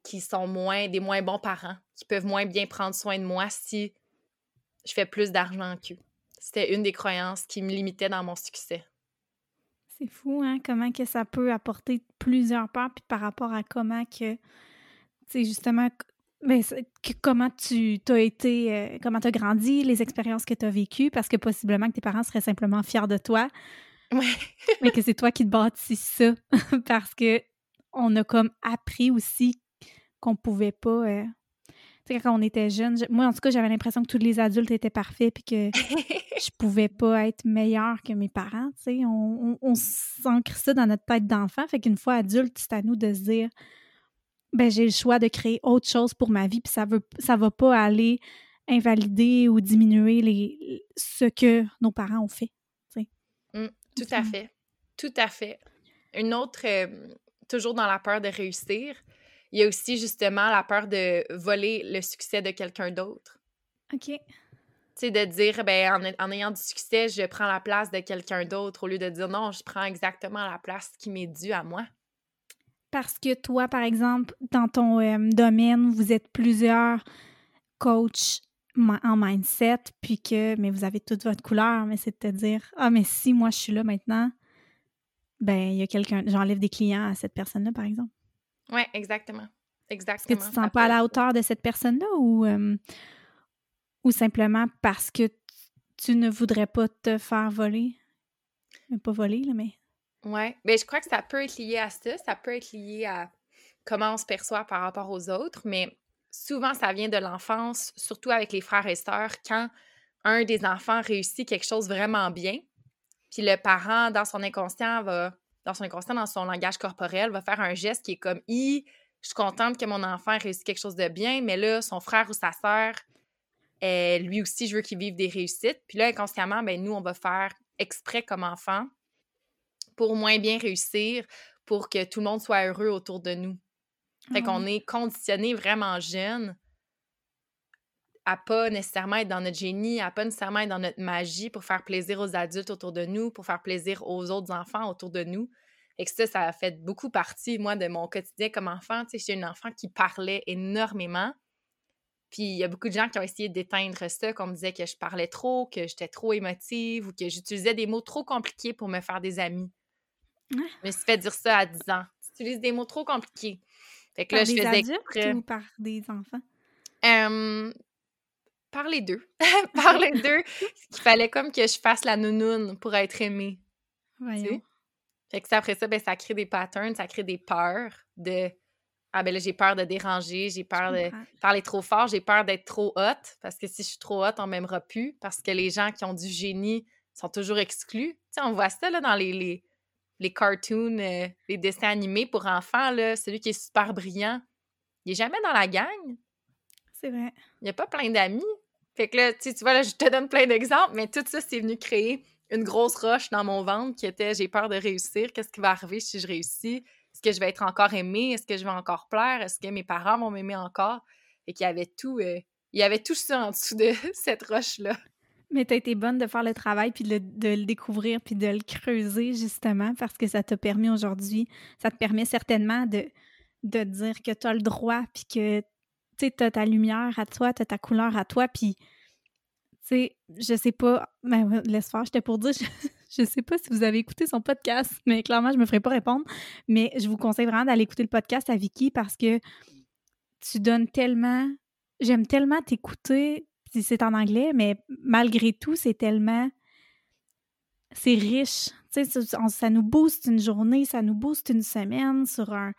qu'ils sont moins des moins bons parents, qui peuvent moins bien prendre soin de moi si je fais plus d'argent qu'eux. C'était une des croyances qui me limitait dans mon succès. C'est fou, hein, comment que ça peut apporter plusieurs peurs, puis par rapport à comment que, tu sais, justement, mais ben, comment tu as été, euh, comment tu as grandi, les expériences que tu as vécues, parce que possiblement que tes parents seraient simplement fiers de toi, Ouais. mais que c'est toi qui te bâtis ça parce que on a comme appris aussi qu'on pouvait pas. Euh, quand on était jeune, moi en tout cas, j'avais l'impression que tous les adultes étaient parfaits puis que je pouvais pas être meilleure que mes parents. Tu sais, on, on, s'ancre ça dans notre tête d'enfant. Fait qu'une fois adulte, c'est à nous de se dire ben j'ai le choix de créer autre chose pour ma vie puis ça veut ça va pas aller invalider ou diminuer les, ce que nos parents ont fait. Mmh. Tout à fait. Tout à fait. Une autre, toujours dans la peur de réussir, il y a aussi justement la peur de voler le succès de quelqu'un d'autre. OK. Tu sais, de dire, ben, en, ayant du succès, je prends la place de quelqu'un d'autre au lieu de dire non, je prends exactement la place qui m'est due à moi. Parce que toi, par exemple, dans ton domaine, vous êtes plusieurs coachs en mindset, puis que, mais vous avez toute votre couleur, mais c'est de te dire, ah, mais si moi je suis là maintenant, ben, il y a quelqu'un, j'enlève des clients à cette personne-là, par exemple. Oui, exactement. Exactement. Est-ce que tu te sens pas à la hauteur de cette personne-là ou, ou simplement parce que tu ne voudrais pas te faire voler? Pas voler, là, mais. Oui. Mais je crois que ça peut être lié à ça. Ça peut être lié à comment on se perçoit par rapport aux autres, mais souvent, ça vient de l'enfance, surtout avec les frères et sœurs, quand un des enfants réussit quelque chose vraiment bien, puis le parent, dans son inconscient, va, dans son inconscient, dans son langage corporel, va faire un geste qui est comme I, je suis contente que mon enfant réussisse quelque chose de bien, mais là, son frère ou sa sœur, eh, lui aussi, je veux qu'il vive des réussites. Puis là, inconsciemment, ben, nous, on va faire exprès comme enfant pour moins bien réussir, pour que tout le monde soit heureux autour de nous. Fait qu'on est conditionné vraiment jeune à pas nécessairement être dans notre génie, à pas nécessairement être dans notre magie pour faire plaisir aux adultes autour de nous, pour faire plaisir aux autres enfants autour de nous. Et que ça, ça a fait beaucoup partie, moi, de mon quotidien comme enfant. Tu sais, j'étais une enfant qui parlait énormément. Puis il y a beaucoup de gens qui ont essayé d'éteindre ça, qu'on me disait que je parlais trop, que j'étais trop émotive ou que j'utilisais des mots trop compliqués pour me faire des amis. Je me suis fait dire ça à 10 ans. Tu utilises des mots trop compliqués. Fait que là, je faisais adultes ou par des enfants? Par les deux. par les deux. Il fallait comme que je fasse la nounoune pour être aimée. Voyons. Fait que ça, après ça, ben, ça crée des patterns, ça crée des peurs de Ah ben là, j'ai peur de déranger, j'ai peur de parler trop fort, j'ai peur d'être trop hot, parce que si je suis trop hot, on m'aimera plus, parce que les gens qui ont du génie sont toujours exclus. Tu sais, on voit ça là, dans les, les, les cartoons, euh, les dessins animés pour enfants, là, celui qui est super brillant, il est jamais dans la gang. C'est vrai. Il n'y a pas plein d'amis. Fait que là, tu vois, là, je te donne plein d'exemples, mais tout ça, c'est venu créer une grosse roche dans mon ventre qui était j'ai peur de réussir. Qu'est-ce qui va arriver si je réussis? Est-ce que je vais être encore aimée? Est-ce que je vais encore plaire? Est-ce que mes parents vont m'aimer encore? Et qu'il y avait tout, euh, il y avait tout ça en dessous de cette roche-là. Mais tu as été bonne de faire le travail, puis de, le découvrir, puis de le creuser, justement, parce que ça t'a permis aujourd'hui, ça te permet certainement de, de dire que tu as le droit, puis que tu as ta lumière à toi, tu as ta couleur à toi, puis tu sais, je sais pas, ben, laisse faire, j'étais pour dire, je, sais pas si vous avez écouté son podcast, mais clairement, je me ferai pas répondre, mais je vous conseille vraiment d'aller écouter le podcast à Vicky parce que tu donnes tellement, j'aime tellement t'écouter, c'est en anglais, mais malgré tout, c'est tellement, c'est riche, tu sais, ça, nous booste une journée, ça nous booste une semaine sur un,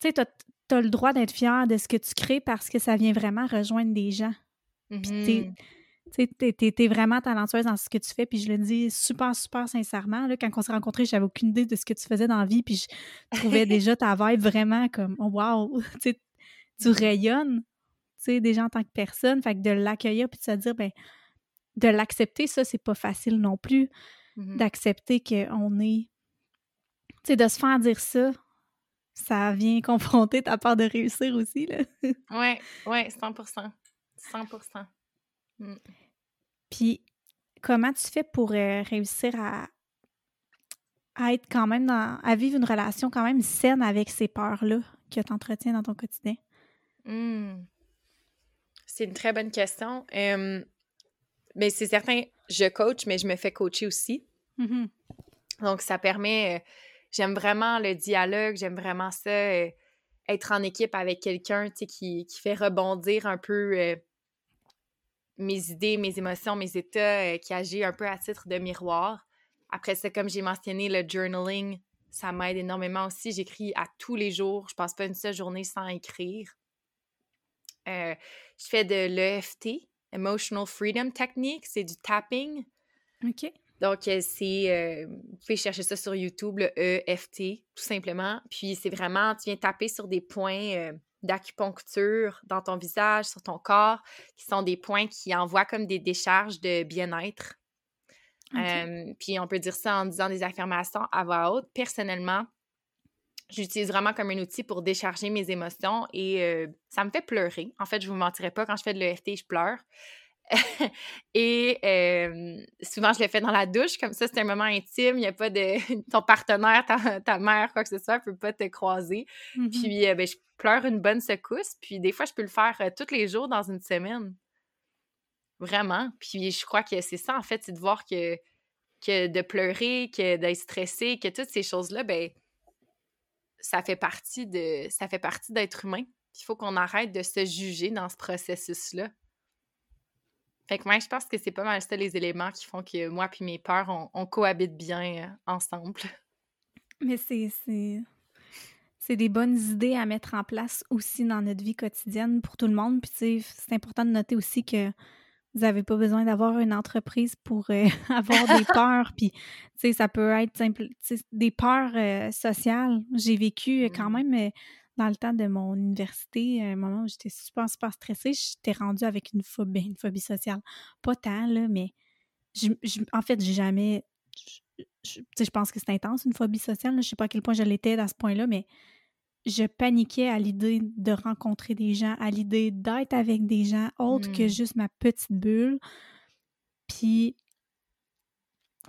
tu sais, tu as, le droit d'être fier de ce que tu crées parce que ça vient vraiment rejoindre des gens. Puis tu es, vraiment talentueuse dans ce que tu fais, puis je le dis super, super sincèrement. Là, quand on s'est rencontrés, j'avais aucune idée de ce que tu faisais dans la vie, puis je trouvais déjà ta vibe vraiment comme oh, wow! tu rayonnes déjà en tant que personne. Fait que de l'accueillir puis de se dire, ben, de l'accepter, ça, c'est pas facile non plus. Mmh d'accepter qu'on est. Tu sais, de se faire dire ça, ça vient confronter ta peur de réussir aussi, là. ouais, ouais, 100% 100% mmh. Puis, comment tu fais pour euh, réussir à, à être quand même dans. à vivre une relation quand même saine avec ces peurs-là que tu entretiens dans ton quotidien? Mmh. C'est une très bonne question. mais c'est certain, je coach, mais je me fais coacher aussi. Mmh Donc, ça permet. Euh, j'aime vraiment le dialogue, j'aime vraiment ça, euh, être en équipe avec quelqu'un qui, fait rebondir un peu euh, mes idées, mes émotions, mes états, qui agit un peu à titre de miroir. Après ça, comme j'ai mentionné, le journaling, ça m'aide énormément aussi. J'écris à tous les jours. Je passe pas une seule journée sans écrire. Euh, je fais de l'EFT, Emotional Freedom Technique, c'est du tapping. OK. Donc, euh, c'est. Euh, vous pouvez chercher ça sur YouTube, le EFT, tout simplement. Puis, c'est vraiment, tu viens taper sur des points d'acupuncture dans ton visage, sur ton corps, qui sont des points qui envoient comme des décharges de bien-être. puis, on peut dire ça en disant des affirmations à voix haute. Personnellement, J'utilise vraiment comme un outil pour décharger mes émotions et euh, ça me fait pleurer. En fait, je vous mentirai pas, quand je fais de l'EFT, je pleure. et souvent, je le fais dans la douche, comme ça, c'est un moment intime. Il n'y a pas de. ton partenaire, ta, mère, quoi que ce soit, ne peut pas te croiser. Mmh puis, euh, ben, je pleure une bonne secousse. Puis, des fois, je peux le faire euh, tous les jours dans une semaine. Vraiment. Puis, je crois que c'est ça, en fait, c'est de voir que, que de pleurer, que d'être stressé, que toutes ces choses-là, ben ça fait partie de ça fait partie d'être humain. Il faut qu'on arrête de se juger dans ce processus-là. Fait que moi, je pense que c'est pas mal ça les éléments qui font que moi puis mes peurs, on, cohabite bien euh, ensemble. Mais c'est c'est des bonnes idées à mettre en place aussi dans notre vie quotidienne pour tout le monde. Puis c'est important de noter aussi que vous n'avez pas besoin d'avoir une entreprise pour euh, avoir des peurs. Puis, tu sais, ça peut être simple, des peurs euh, sociales. J'ai vécu euh, quand même dans le temps de mon université, à un moment où j'étais super, super stressée, j'étais rendue avec une phobie, une phobie sociale. Pas tant, là, mais je, en fait, j'ai jamais. Je, je, pense que c'est intense, une phobie sociale. Je Je sais pas à quel point je l'étais à ce point-là, mais je paniquais à l'idée de rencontrer des gens, à l'idée d'être avec des gens autres que mmh. juste ma petite bulle. Puis,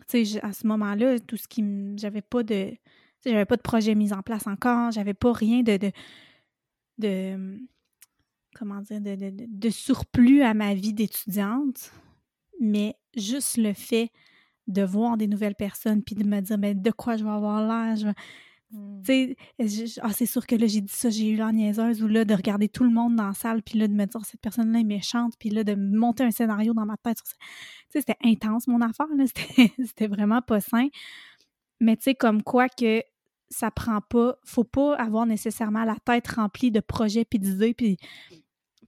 tu sais, à ce moment-là, tout ce qui J'avais pas de. J'avais pas de projet mis en place encore, j'avais pas rien de. de, de comment dire, de, de, de, surplus à ma vie d'étudiante, mais juste le fait de voir des nouvelles personnes, puis de me dire, ben, de quoi je vais avoir l'air, Mmh. Tu sais, ah, c'est sûr que là, j'ai dit ça, j'ai eu l'air niaiseuse, ou là, de regarder tout le monde dans la salle, puis là, de me dire, cette personne-là est méchante, puis là, de monter un scénario dans ma tête. Tu sais, c'était intense, mon affaire, là. C'était vraiment pas sain. Mais tu sais, comme quoi que ça prend pas, faut pas avoir nécessairement la tête remplie de projets puis d'idées puis,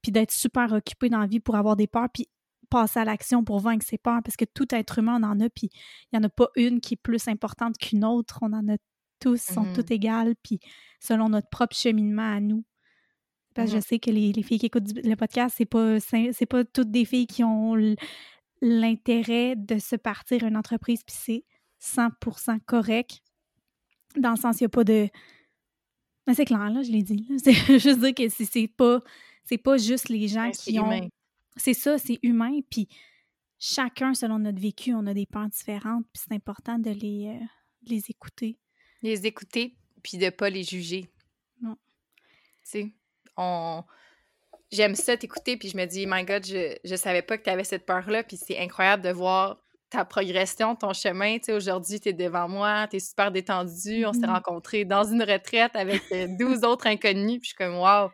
puis d'être super occupé dans la vie pour avoir des peurs puis passer à l'action pour vaincre ses peurs parce que tout être humain on en a puis il n'y en a pas une qui est plus importante qu'une autre, on en a tous, sont Mhm. toutes égales puis selon notre propre cheminement à nous. Parce que je sais que les, les filles qui écoutent le podcast, c'est pas c'est pas toutes des filles qui ont l'intérêt de se partir une entreprise puis c'est 100% correct dans le sens il n'y a pas de mais c'est clair là je l'ai dit c'est juste dire que c'est pas pas juste les gens Ouais, qui ont c'est ça c'est humain puis chacun selon notre vécu on a des peurs différentes puis c'est important de les euh, les écouter Les écouter, puis de pas les juger. Non. Tu sais, on... J'aime ça t'écouter, puis je me dis, my God, je, je savais pas que tu avais cette peur-là, puis c'est incroyable de voir ta progression, ton chemin. Tu sais, aujourd'hui, tu es devant moi, tu es super détendu. On s'est Mhm. rencontrés dans une retraite avec euh, 12 autres inconnus, puis je suis comme, wow,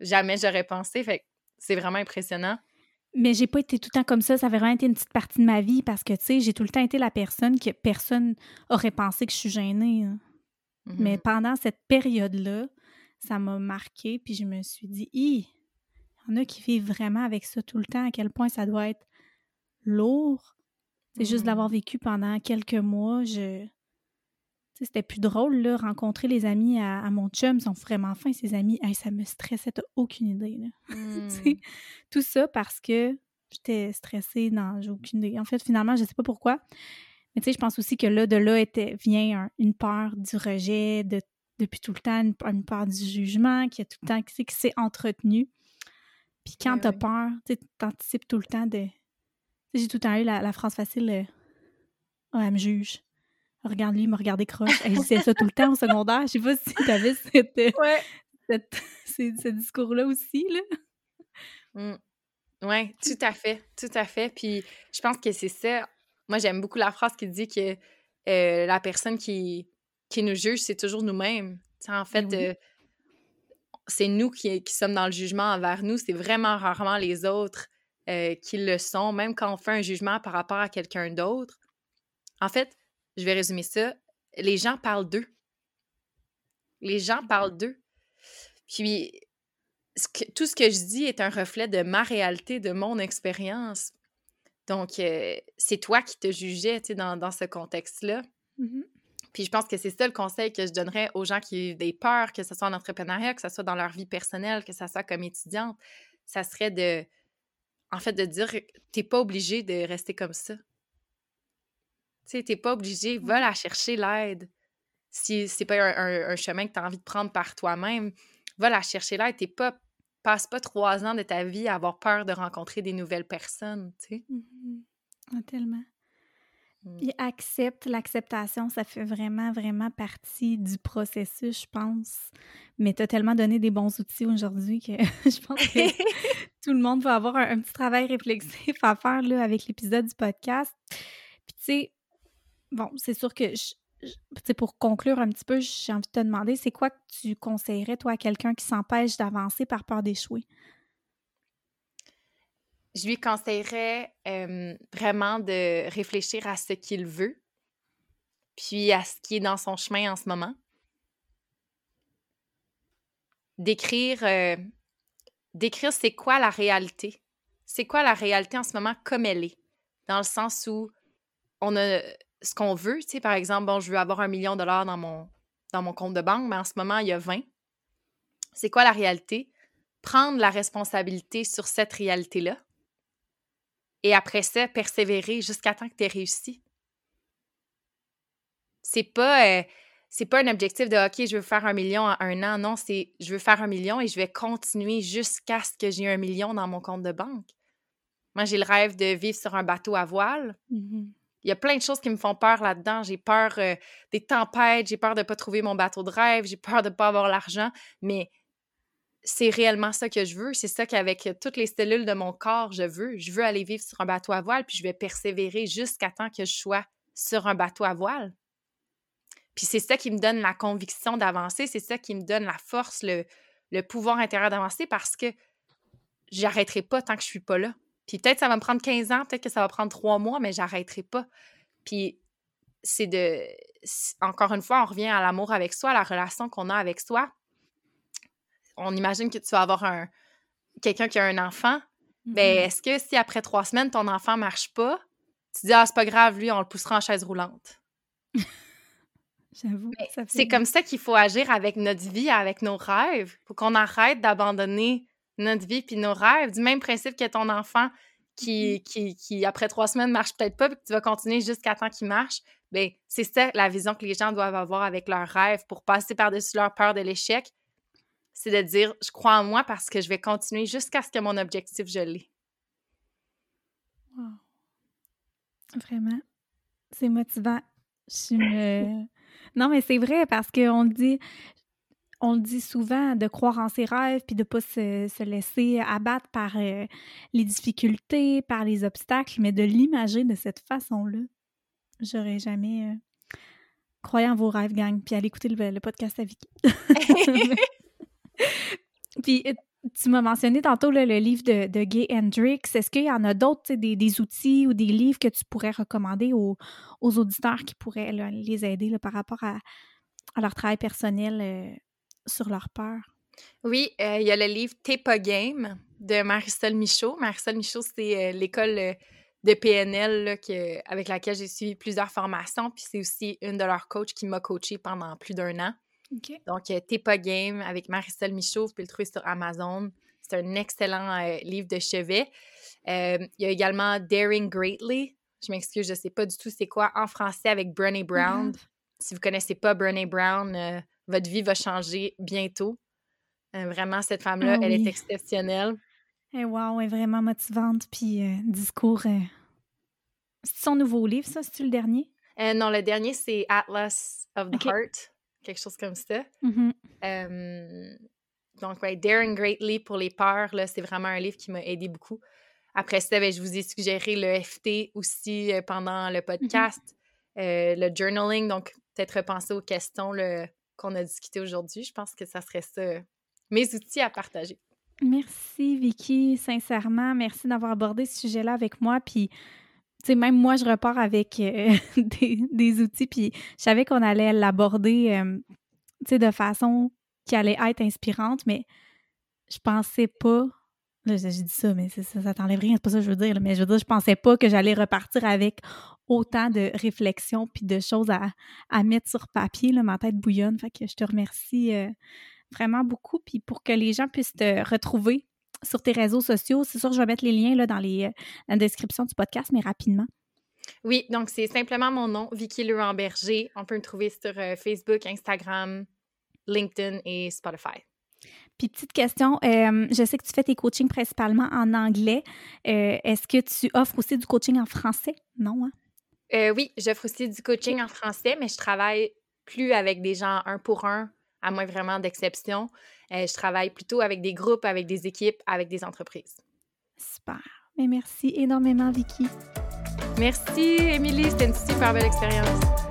jamais j'aurais pensé. Fait que c'est vraiment impressionnant. mais j'ai pas été tout le temps comme ça ça avait vraiment été une petite partie de ma vie parce que tu sais j'ai tout le temps été la personne que personne aurait pensé que je suis gênée hein. Mais Mhm. pendant cette période-là, ça m'a marqué, puis je me suis dit, Hi, il y en a qui vivent vraiment avec ça tout le temps, à quel point ça doit être lourd. C'est juste Mhm. de l'avoir vécu pendant quelques mois, je. C'était plus drôle, là, rencontrer les amis à, à mon chum, ils sont vraiment fins, ces amis. Hey, ça me stressait, t'as aucune idée, là. Mm. Tout ça parce que j'étais stressée, non, j'ai aucune idée. En fait, finalement, je sais pas pourquoi. Mais tu sais, je pense aussi que là, de là était, vient un- une peur du rejet, de, depuis tout le temps, une, une peur du jugement, qui a tout le temps, qui, qui s'est entretenu. Puis quand t'as peur, tu t'anticipes tout le temps de. Tu j'ai tout le temps eu la, la phrase facile euh, Ah, elle me juge. Regarde lui, il me regardait croche. Elle disait ça tout le temps au secondaire. Je sais pas si t'avais cette, euh, Ouais. cette- ce, discours-là aussi, là. Mm. Oui, tout à fait, tout à fait. Puis je pense que c'est ça. Moi, j'aime beaucoup la phrase qui dit que euh, la personne qui, qui nous juge, c'est toujours nous-mêmes. Tu en fait, oui. euh, c'est nous qui, qui sommes dans le jugement envers nous. C'est vraiment rarement les autres euh, qui le sont, même quand on fait un jugement par rapport à quelqu'un d'autre. En fait, je vais résumer ça. Les gens parlent d'eux. Les gens parlent d'eux. Puis, ce que- tout ce que je dis est un reflet de ma réalité, de mon expérience. Donc, euh, c'est toi qui te jugeais, tu sais, dans, dans ce contexte-là. Mhm. Puis je pense que c'est ça le conseil que je donnerais aux gens qui ont des peurs, que ce soit en entrepreneuriat, que ce soit dans leur vie personnelle, que ce soit comme étudiante. Ça serait de, en fait, de dire, t'es pas obligé de rester comme ça. Tu sais, t'es pas obligé, va la chercher l'aide. Si c'est pas un, un- un chemin que tu as envie de prendre par toi-même, va la chercher l'aide. T'es pas, passe pas trois ans de ta vie à avoir peur de rencontrer des nouvelles personnes, tu sais. Mhm. Ah, tellement. Mm. Puis accepte, l'acceptation, ça fait vraiment, vraiment partie du processus, je pense. Mais tu as tellement donné des bons outils aujourd'hui que je pense que tout le monde va avoir un, petit travail réflexif à faire là, avec l'épisode du podcast. Puis tu sais, bon, c'est sûr que, je- je- pour conclure un petit peu, j'ai envie de te demander, c'est quoi que tu conseillerais, toi, à quelqu'un qui s'empêche d'avancer par peur d'échouer? Je lui conseillerais vraiment de réfléchir à ce qu'il veut, puis à ce qui est dans son chemin en ce moment. D'écrire, d'écrire c'est quoi la réalité. C'est quoi la réalité en ce moment comme elle est? Dans le sens où on a ce qu'on veut, tu sais, par exemple, bon, je veux avoir un million de dollars dans mon, dans mon compte de banque, mais en ce moment, il y a 20. C'est quoi la réalité? Prendre la responsabilité sur cette réalité-là. Et après ça, persévérer jusqu'à temps que tu aies réussi. C'est pas, euh, c'est pas un objectif de OK, je veux faire un million en un an. Non, c'est je veux faire un million et je vais continuer jusqu'à ce que j'ai un million dans mon compte de banque. Moi, j'ai le rêve de vivre sur un bateau à voile. Mhm. Il y a plein de choses qui me font peur là-dedans. J'ai peur euh, des tempêtes, j'ai peur de ne pas trouver mon bateau de rêve, j'ai peur de ne pas avoir l'argent, mais c'est réellement ça que je veux. C'est ça qu'avec toutes les cellules de mon corps, je veux. Je veux aller vivre sur un bateau à voile, puis je vais persévérer jusqu'à temps que je sois sur un bateau à voile. Puis c'est ça qui me donne la conviction d'avancer, c'est ça qui me donne la force, le, le pouvoir intérieur d'avancer parce que j'arrêterai pas tant que je suis pas là. Puis peut-être ça va me prendre 15 ans, peut-être que ça va prendre trois mois, mais j'arrêterai pas. Puis c'est de encore une fois, on revient à l'amour avec soi, à la relation qu'on a avec soi. On imagine que tu vas avoir un quelqu'un qui a un enfant. Ben, Mhm. est-ce que si après trois semaines, ton enfant marche pas, tu dis Ah, c'est pas grave, lui, on le poussera en chaise roulante. J'avoue. Fait C'est comme ça qu'il faut agir avec notre vie, avec nos rêves. Faut qu'on arrête d'abandonner notre vie puis nos rêves. Du même principe que ton enfant qui, qui, qui, après trois semaines, marche peut-être pas, puis que tu vas continuer jusqu'à temps qu'il marche. Ben, c'est ça la vision que les gens doivent avoir avec leurs rêves pour passer par-dessus leur peur de l'échec. C'est de dire je crois en moi parce que je vais continuer jusqu'à ce que mon objectif je l'ai. Wow. Vraiment. C'est motivant. Je suis me- Non, mais c'est vrai parce qu'on le dit, on le dit souvent de croire en ses rêves puis de pas se, se laisser abattre par euh, les difficultés, par les obstacles, mais de l'imager de cette façon-là. J'aurais jamais. euh, Croyez en vos rêves, gang, puis allez écouter le, le podcast à Vicky. Puis euh, tu m'as mentionné tantôt le livre de, Gay Hendrix. Est-ce qu'il y en a d'autres, des, outils ou des livres que tu pourrais recommander aux, auditeurs qui pourraient les aider par rapport à, leur travail personnel euh, sur leur peur? Oui, euh, il y a le livre T'es pas game de Marisol Michaud. Marisol Michaud, c'est euh, l'école de PNL avec laquelle j'ai suivi plusieurs formations. Puis c'est aussi une de leurs coachs qui m'a coachée pendant plus d'un an. Donc, euh, T'es pas game avec Marisol Michaud, vous pouvez le trouver sur Amazon. C'est un excellent euh, livre de chevet. Euh, il y a également Daring Greatly. Je m'excuse, je sais pas du tout c'est quoi en français avec Brené Brown. Si vous connaissez pas Brené Brown, euh, votre vie va changer bientôt. Vraiment, cette femme-là, Ah elle est exceptionnelle. Eh wow, elle est vraiment motivante. Puis discours. C'est son nouveau livre, ça? C'est-tu le dernier? Non, le dernier, c'est Atlas of the Ok. Heart. Quelque chose comme ça. Mhm. Euh, donc, ouais, Daring Greatly pour les peurs, c'est vraiment un livre qui m'a aidé beaucoup. Après ça, ben, je vous ai suggéré le FT aussi euh, pendant le podcast, euh, le journaling, donc peut-être repenser aux questions qu'on a discutées aujourd'hui. Je pense que ça serait ça, euh, mes outils à partager. Merci, Vicky, sincèrement. Merci d'avoir abordé ce sujet-là avec moi. Puis, même moi, je repars avec euh, des, outils. Puis, je savais qu'on allait l'aborder, euh, de façon qui allait être inspirante, mais je pensais pas. Là, j'ai dit ça, mais ça, ça t'enlève rien, c'est pas ça que je veux dire. mais je veux dire, je pensais pas que j'allais repartir avec autant de réflexions puis de choses à, à mettre sur papier. Là, ma tête bouillonne. Fait que je te remercie euh, vraiment beaucoup. Puis pour que les gens puissent te retrouver sur tes réseaux sociaux, c'est sûr, je vais mettre les liens là, dans, les, euh, dans la description du podcast, mais rapidement. Oui, donc c'est simplement mon nom, Vicky Leroy-Berger. On peut me trouver sur euh, Facebook, Instagram, LinkedIn et Spotify. Puis petite question, euh, je sais que tu fais tes coachings principalement en anglais. Euh, Est-ce que tu offres aussi du coaching en français? Non, hein? Oui, j'offre aussi du coaching en français, mais je travaille plus avec des gens un pour un, à moins vraiment d'exception. Euh, je travaille plutôt avec des groupes, avec des équipes, avec des entreprises. Super. Mais merci énormément, Vicky. Merci, Émilie. C'était une super belle expérience.